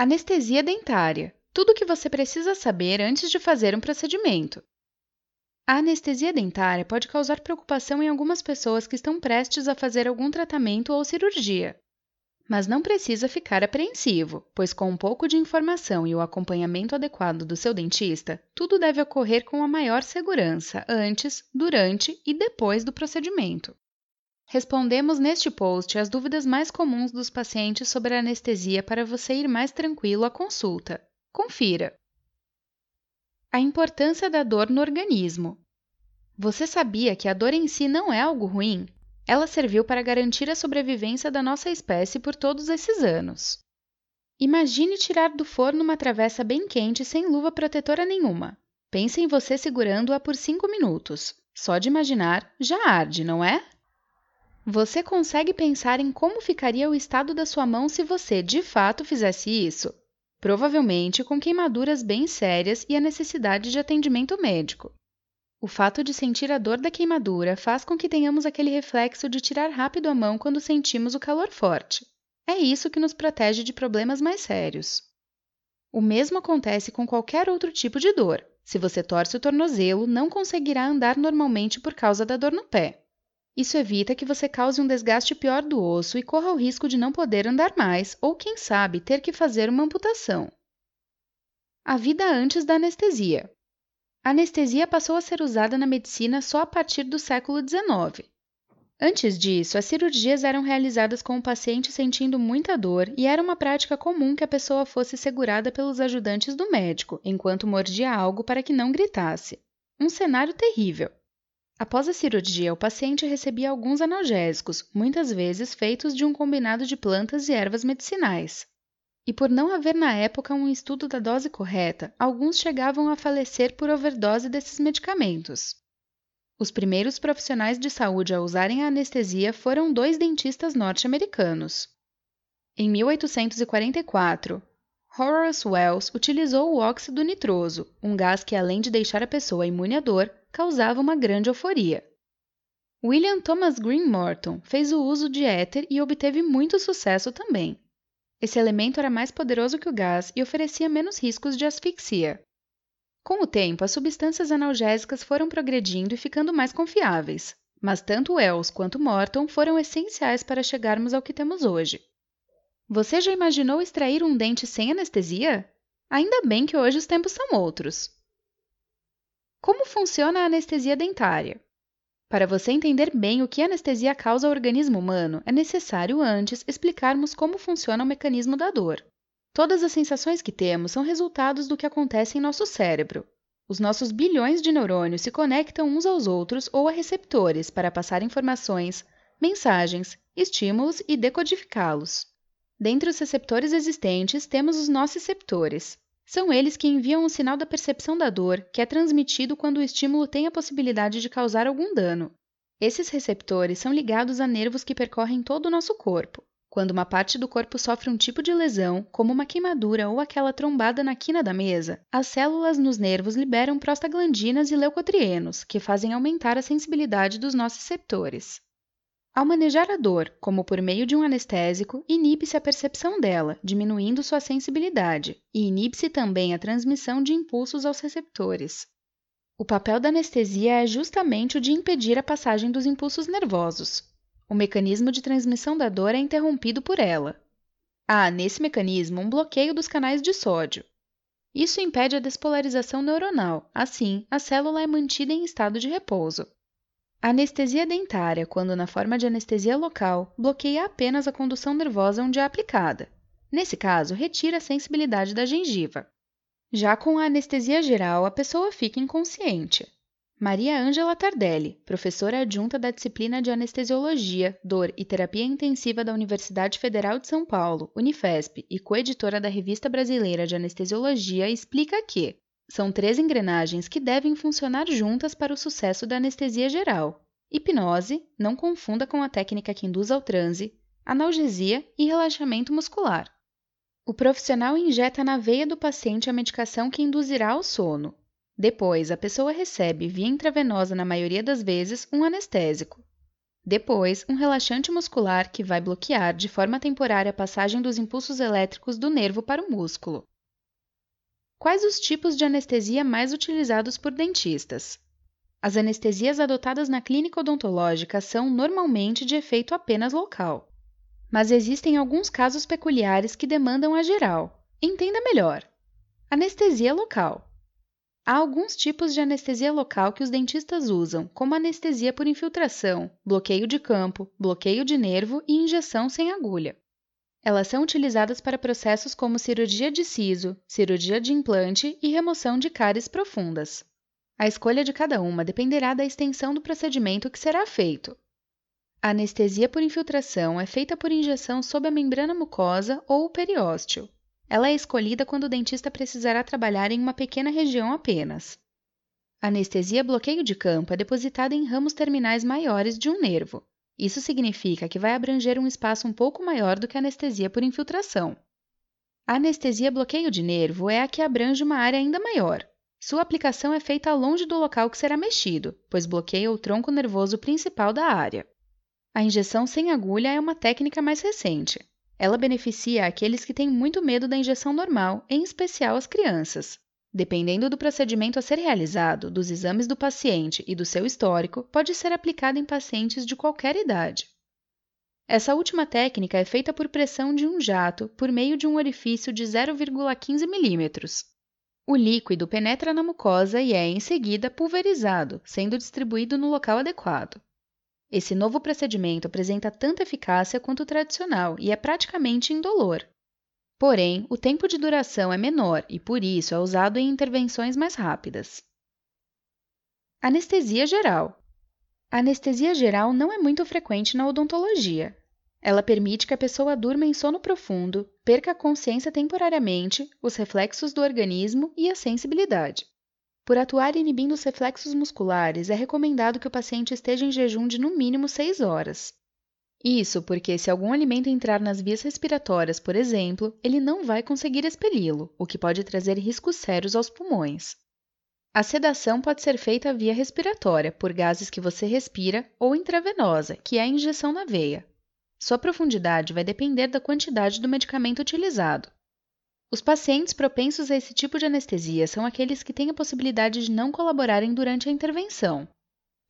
Anestesia dentária. Tudo o que você precisa saber antes de fazer um procedimento. A anestesia dentária pode causar preocupação em algumas pessoas que estão prestes a fazer algum tratamento ou cirurgia. Mas não precisa ficar apreensivo, pois com um pouco de informação e o acompanhamento adequado do seu dentista, tudo deve ocorrer com a maior segurança antes, durante e depois do procedimento. Respondemos neste post as dúvidas mais comuns dos pacientes sobre anestesia para você ir mais tranquilo à consulta. Confira! A importância da dor no organismo. Você sabia que a dor em si não é algo ruim? Ela serviu para garantir a sobrevivência da nossa espécie por todos esses anos. Imagine tirar do forno uma travessa bem quente sem luva protetora nenhuma. Pense em você segurando-a por 5 minutos. Só de imaginar, já arde, não é? Você consegue pensar em como ficaria o estado da sua mão se você, de fato, fizesse isso? Provavelmente com queimaduras bem sérias e a necessidade de atendimento médico. O fato de sentir a dor da queimadura faz com que tenhamos aquele reflexo de tirar rápido a mão quando sentimos o calor forte. É isso que nos protege de problemas mais sérios. O mesmo acontece com qualquer outro tipo de dor. Se você torce o tornozelo, não conseguirá andar normalmente por causa da dor no pé. Isso evita que você cause um desgaste pior do osso e corra o risco de não poder andar mais ou, quem sabe, ter que fazer uma amputação. A vida antes da anestesia. A anestesia passou a ser usada na medicina só a partir do século XIX. Antes disso, as cirurgias eram realizadas com o paciente sentindo muita dor e era uma prática comum que a pessoa fosse segurada pelos ajudantes do médico enquanto mordia algo para que não gritasse. Um cenário terrível. Após a cirurgia, o paciente recebia alguns analgésicos, muitas vezes feitos de um combinado de plantas e ervas medicinais. E por não haver na época um estudo da dose correta, alguns chegavam a falecer por overdose desses medicamentos. Os primeiros profissionais de saúde a usarem a anestesia foram dois dentistas norte-americanos. Em 1844, Horace Wells utilizou o óxido nitroso, um gás que, além de deixar a pessoa imune à dor, causava uma grande euforia. William Thomas Green Morton fez o uso de éter e obteve muito sucesso também. Esse elemento era mais poderoso que o gás e oferecia menos riscos de asfixia. Com o tempo, as substâncias analgésicas foram progredindo e ficando mais confiáveis, mas tanto Wells quanto Morton foram essenciais para chegarmos ao que temos hoje. Você já imaginou extrair um dente sem anestesia? Ainda bem que hoje os tempos são outros. Como funciona a anestesia dentária? Para você entender bem o que a anestesia causa ao organismo humano, é necessário antes explicarmos como funciona o mecanismo da dor. Todas as sensações que temos são resultados do que acontece em nosso cérebro. Os nossos bilhões de neurônios se conectam uns aos outros ou a receptores para passar informações, mensagens, estímulos e decodificá-los. Dentre os receptores existentes, temos os nociceptores, são eles que enviam o sinal da percepção da dor, que é transmitido quando o estímulo tem a possibilidade de causar algum dano. Esses receptores são ligados a nervos que percorrem todo o nosso corpo. Quando uma parte do corpo sofre um tipo de lesão, como uma queimadura ou aquela trombada na quina da mesa, as células nos nervos liberam prostaglandinas e leucotrienos, que fazem aumentar a sensibilidade dos nossos receptores. Ao manejar a dor, como por meio de um anestésico, inibe-se a percepção dela, diminuindo sua sensibilidade, e inibe-se também a transmissão de impulsos aos receptores. O papel da anestesia é justamente o de impedir a passagem dos impulsos nervosos. O mecanismo de transmissão da dor é interrompido por ela. Há, nesse mecanismo, um bloqueio dos canais de sódio. Isso impede a despolarização neuronal, assim, a célula é mantida em estado de repouso. A anestesia dentária, quando na forma de anestesia local, bloqueia apenas a condução nervosa onde é aplicada. Nesse caso, retira a sensibilidade da gengiva. Já com a anestesia geral, a pessoa fica inconsciente. Maria Ângela Tardelli, professora adjunta da disciplina de Anestesiologia, Dor e Terapia Intensiva da Universidade Federal de São Paulo, Unifesp, e coeditora da Revista Brasileira de Anestesiologia, explica que são três engrenagens que devem funcionar juntas para o sucesso da anestesia geral: hipnose, não confunda com a técnica que induz ao transe, analgesia e relaxamento muscular. O profissional injeta na veia do paciente a medicação que induzirá ao sono. Depois, a pessoa recebe, via intravenosa na maioria das vezes, um anestésico. Depois, um relaxante muscular que vai bloquear de forma temporária a passagem dos impulsos elétricos do nervo para o músculo. Quais os tipos de anestesia mais utilizados por dentistas? As anestesias adotadas na clínica odontológica são normalmente de efeito apenas local. Mas existem alguns casos peculiares que demandam a geral. Entenda melhor. Anestesia local. Há alguns tipos de anestesia local que os dentistas usam, como anestesia por infiltração, bloqueio de campo, bloqueio de nervo e injeção sem agulha. Elas são utilizadas para processos como cirurgia de siso, cirurgia de implante e remoção de cáries profundas. A escolha de cada uma dependerá da extensão do procedimento que será feito. A anestesia por infiltração é feita por injeção sob a membrana mucosa ou o periósteo. Ela é escolhida quando o dentista precisará trabalhar em uma pequena região apenas. A anestesia bloqueio de campo é depositada em ramos terminais maiores de um nervo. Isso significa que vai abranger um espaço um pouco maior do que a anestesia por infiltração. A anestesia bloqueio de nervo é a que abrange uma área ainda maior. Sua aplicação é feita longe do local que será mexido, pois bloqueia o tronco nervoso principal da área. A injeção sem agulha é uma técnica mais recente. Ela beneficia aqueles que têm muito medo da injeção normal, em especial as crianças. Dependendo do procedimento a ser realizado, dos exames do paciente e do seu histórico, pode ser aplicada em pacientes de qualquer idade. Essa última técnica é feita por pressão de um jato por meio de um orifício de 0,15 milímetros. O líquido penetra na mucosa e é, em seguida, pulverizado, sendo distribuído no local adequado. Esse novo procedimento apresenta tanta eficácia quanto o tradicional e é praticamente indolor. Porém, o tempo de duração é menor e, por isso, é usado em intervenções mais rápidas. Anestesia geral. A anestesia geral não é muito frequente na odontologia. Ela permite que a pessoa durma em sono profundo, perca a consciência temporariamente, os reflexos do organismo e a sensibilidade. Por atuar inibindo os reflexos musculares, é recomendado que o paciente esteja em jejum de no mínimo 6 horas. Isso porque, se algum alimento entrar nas vias respiratórias, por exemplo, ele não vai conseguir expeli-lo, o que pode trazer riscos sérios aos pulmões. A sedação pode ser feita via respiratória, por gases que você respira, ou intravenosa, que é a injeção na veia. Sua profundidade vai depender da quantidade do medicamento utilizado. Os pacientes propensos a esse tipo de anestesia são aqueles que têm a possibilidade de não colaborarem durante a intervenção.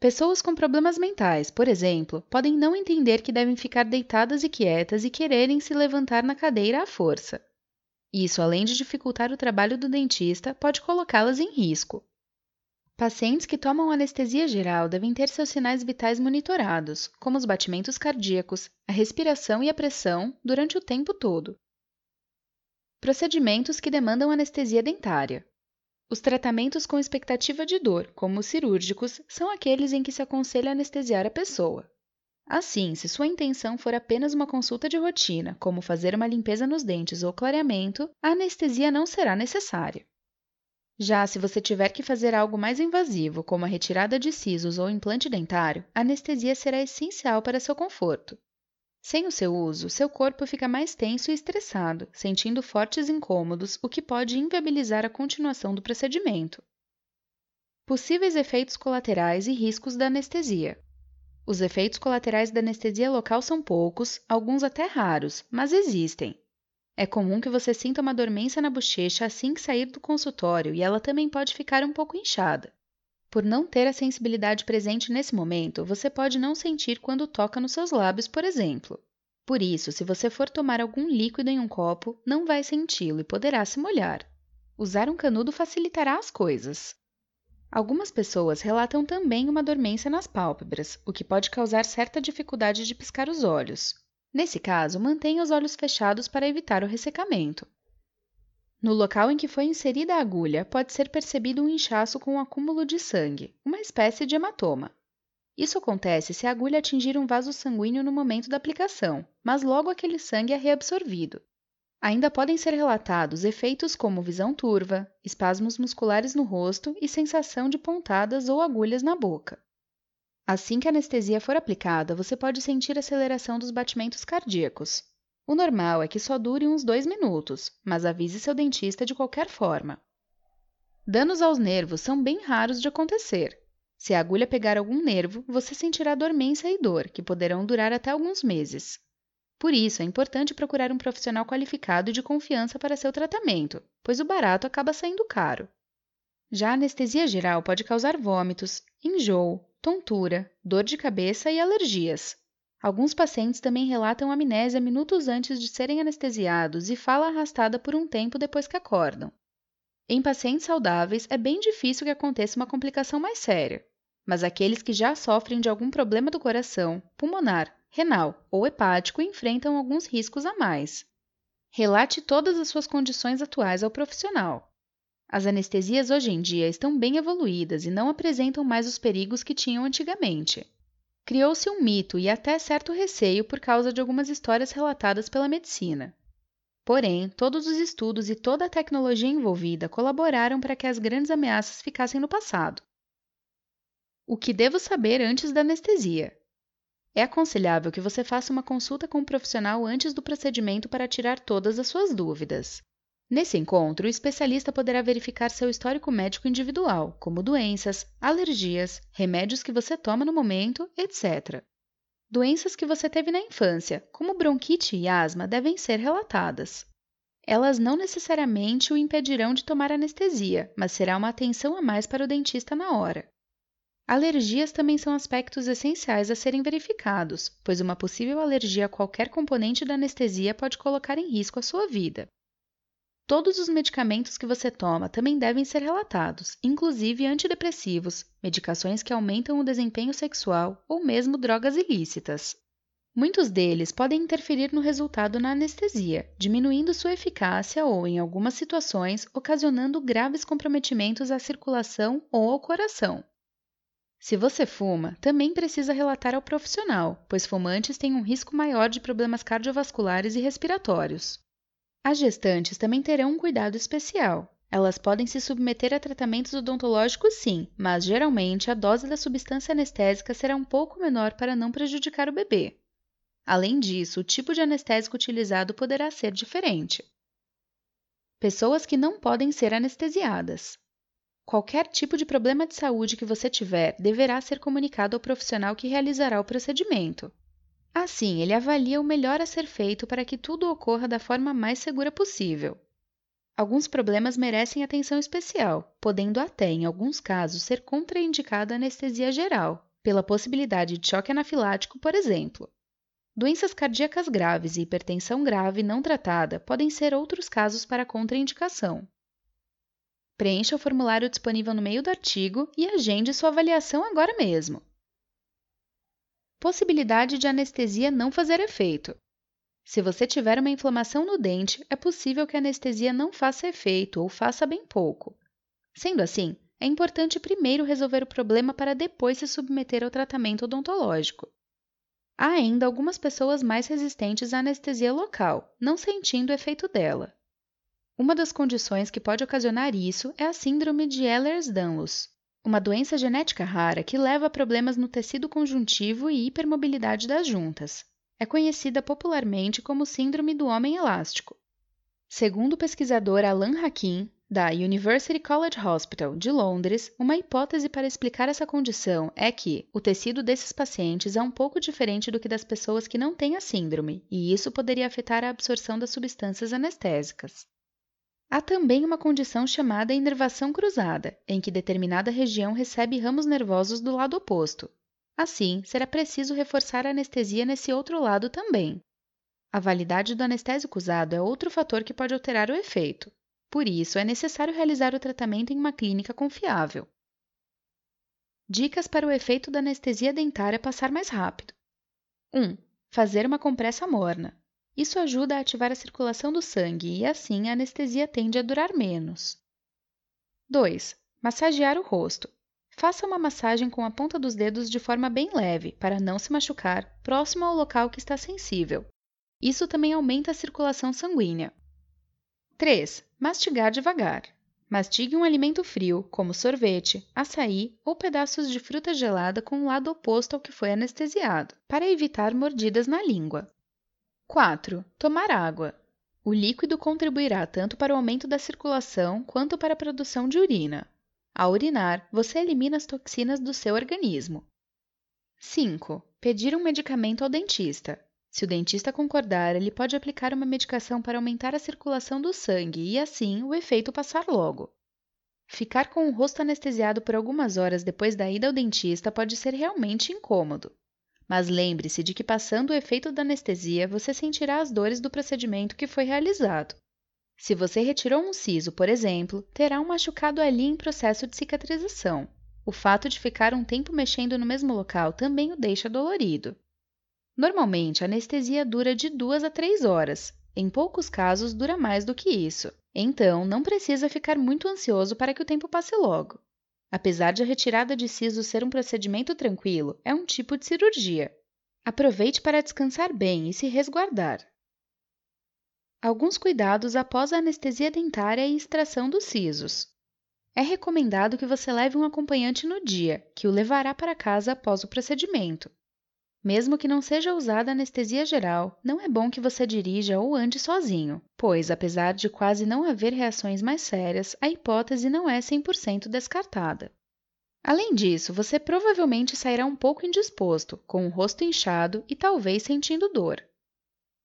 Pessoas com problemas mentais, por exemplo, podem não entender que devem ficar deitadas e quietas e quererem se levantar na cadeira à força. Isso, além de dificultar o trabalho do dentista, pode colocá-las em risco. Pacientes que tomam anestesia geral devem ter seus sinais vitais monitorados, como os batimentos cardíacos, a respiração e a pressão, durante o tempo todo. Procedimentos que demandam anestesia dentária. Os tratamentos com expectativa de dor, como os cirúrgicos, são aqueles em que se aconselha anestesiar a pessoa. Assim, se sua intenção for apenas uma consulta de rotina, como fazer uma limpeza nos dentes ou clareamento, a anestesia não será necessária. Já se você tiver que fazer algo mais invasivo, como a retirada de sisos ou implante dentário, a anestesia será essencial para seu conforto. Sem o seu uso, seu corpo fica mais tenso e estressado, sentindo fortes incômodos, o que pode inviabilizar a continuação do procedimento. Possíveis efeitos colaterais e riscos da anestesia. Os efeitos colaterais da anestesia local são poucos, alguns até raros, mas existem. É comum que você sinta uma dormência na bochecha assim que sair do consultório e ela também pode ficar um pouco inchada. Por não ter a sensibilidade presente nesse momento, você pode não sentir quando toca nos seus lábios, por exemplo. Por isso, se você for tomar algum líquido em um copo, não vai senti-lo e poderá se molhar. Usar um canudo facilitará as coisas. Algumas pessoas relatam também uma dormência nas pálpebras, o que pode causar certa dificuldade de piscar os olhos. Nesse caso, mantenha os olhos fechados para evitar o ressecamento. No local em que foi inserida a agulha, pode ser percebido um inchaço com um acúmulo de sangue, uma espécie de hematoma. Isso acontece se a agulha atingir um vaso sanguíneo no momento da aplicação, mas logo aquele sangue é reabsorvido. Ainda podem ser relatados efeitos como visão turva, espasmos musculares no rosto e sensação de pontadas ou agulhas na boca. Assim que a anestesia for aplicada, você pode sentir aceleração dos batimentos cardíacos, o normal é que só dure uns dois minutos, mas avise seu dentista de qualquer forma. Danos aos nervos são bem raros de acontecer. Se a agulha pegar algum nervo, você sentirá dormência e dor, que poderão durar até alguns meses. Por isso, é importante procurar um profissional qualificado e de confiança para seu tratamento, pois o barato acaba saindo caro. Já a anestesia geral pode causar vômitos, enjoo, tontura, dor de cabeça e alergias. Alguns pacientes também relatam amnésia minutos antes de serem anestesiados e fala arrastada por um tempo depois que acordam. Em pacientes saudáveis, é bem difícil que aconteça uma complicação mais séria, mas aqueles que já sofrem de algum problema do coração, pulmonar, renal ou hepático enfrentam alguns riscos a mais. Relate todas as suas condições atuais ao profissional. As anestesias hoje em dia estão bem evoluídas e não apresentam mais os perigos que tinham antigamente. Criou-se um mito e até certo receio por causa de algumas histórias relatadas pela medicina. Porém, todos os estudos e toda a tecnologia envolvida colaboraram para que as grandes ameaças ficassem no passado. O que devo saber antes da anestesia? É aconselhável que você faça uma consulta com um profissional antes do procedimento para tirar todas as suas dúvidas. Nesse encontro, o especialista poderá verificar seu histórico médico individual, como doenças, alergias, remédios que você toma no momento, etc. Doenças que você teve na infância, como bronquite e asma, devem ser relatadas. Elas não necessariamente o impedirão de tomar anestesia, mas será uma atenção a mais para o dentista na hora. Alergias também são aspectos essenciais a serem verificados, pois uma possível alergia a qualquer componente da anestesia pode colocar em risco a sua vida. Todos os medicamentos que você toma também devem ser relatados, inclusive antidepressivos, medicações que aumentam o desempenho sexual ou mesmo drogas ilícitas. Muitos deles podem interferir no resultado na anestesia, diminuindo sua eficácia ou, em algumas situações, ocasionando graves comprometimentos à circulação ou ao coração. Se você fuma, também precisa relatar ao profissional, pois fumantes têm um risco maior de problemas cardiovasculares e respiratórios. As gestantes também terão um cuidado especial. Elas podem se submeter a tratamentos odontológicos sim, mas geralmente a dose da substância anestésica será um pouco menor para não prejudicar o bebê. Além disso, o tipo de anestésico utilizado poderá ser diferente. Pessoas que não podem ser anestesiadas. Qualquer tipo de problema de saúde que você tiver deverá ser comunicado ao profissional que realizará o procedimento. Assim, ele avalia o melhor a ser feito para que tudo ocorra da forma mais segura possível. Alguns problemas merecem atenção especial, podendo até, em alguns casos, ser contraindicada anestesia geral, pela possibilidade de choque anafilático, por exemplo. Doenças cardíacas graves e hipertensão grave não tratada podem ser outros casos para contraindicação. Preencha o formulário disponível no meio do artigo e agende sua avaliação agora mesmo. Possibilidade de anestesia não fazer efeito. Se você tiver uma inflamação no dente, é possível que a anestesia não faça efeito ou faça bem pouco. Sendo assim, é importante primeiro resolver o problema para depois se submeter ao tratamento odontológico. Há ainda algumas pessoas mais resistentes à anestesia local, não sentindo o efeito dela. Uma das condições que pode ocasionar isso é a síndrome de Ehlers-Danlos, uma doença genética rara que leva a problemas no tecido conjuntivo e hipermobilidade das juntas. É conhecida popularmente como síndrome do homem elástico. Segundo o pesquisador Alan Hakim, da University College Hospital de Londres, uma hipótese para explicar essa condição é que o tecido desses pacientes é um pouco diferente do que das pessoas que não têm a síndrome, e isso poderia afetar a absorção das substâncias anestésicas. Há também uma condição chamada inervação cruzada, em que determinada região recebe ramos nervosos do lado oposto. Assim, será preciso reforçar a anestesia nesse outro lado também. A validade do anestésico usado é outro fator que pode alterar o efeito. Por isso, é necessário realizar o tratamento em uma clínica confiável. Dicas para o efeito da anestesia dentária passar mais rápido: 1. Fazer uma compressa morna. Isso ajuda a ativar a circulação do sangue e, assim, a anestesia tende a durar menos. 2. Massagear o rosto. Faça uma massagem com a ponta dos dedos de forma bem leve, para não se machucar, próximo ao local que está sensível. Isso também aumenta a circulação sanguínea. 3. Mastigar devagar. Mastigue um alimento frio, como sorvete, açaí ou pedaços de fruta gelada com o lado oposto ao que foi anestesiado, para evitar mordidas na língua. 4. Tomar água. O líquido contribuirá tanto para o aumento da circulação quanto para a produção de urina. Ao urinar, você elimina as toxinas do seu organismo. 5. Pedir um medicamento ao dentista. Se o dentista concordar, ele pode aplicar uma medicação para aumentar a circulação do sangue e, assim, o efeito passar logo. Ficar com o rosto anestesiado por algumas horas depois da ida ao dentista pode ser realmente incômodo. Mas lembre-se de que, passando o efeito da anestesia, você sentirá as dores do procedimento que foi realizado. Se você retirou um siso, por exemplo, terá um machucado ali em processo de cicatrização. O fato de ficar um tempo mexendo no mesmo local também o deixa dolorido. Normalmente, a anestesia dura de 2 a 3 horas. Em poucos casos, dura mais do que isso. Então, não precisa ficar muito ansioso para que o tempo passe logo. Apesar de a retirada de siso ser um procedimento tranquilo, é um tipo de cirurgia. Aproveite para descansar bem e se resguardar. Alguns cuidados após a anestesia dentária e extração dos sisos. É recomendado que você leve um acompanhante no dia, que o levará para casa após o procedimento. Mesmo que não seja usada anestesia geral, não é bom que você dirija ou ande sozinho, pois, apesar de quase não haver reações mais sérias, a hipótese não é 100% descartada. Além disso, você provavelmente sairá um pouco indisposto, com o rosto inchado e talvez sentindo dor.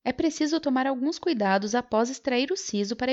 É preciso tomar alguns cuidados após extrair o siso para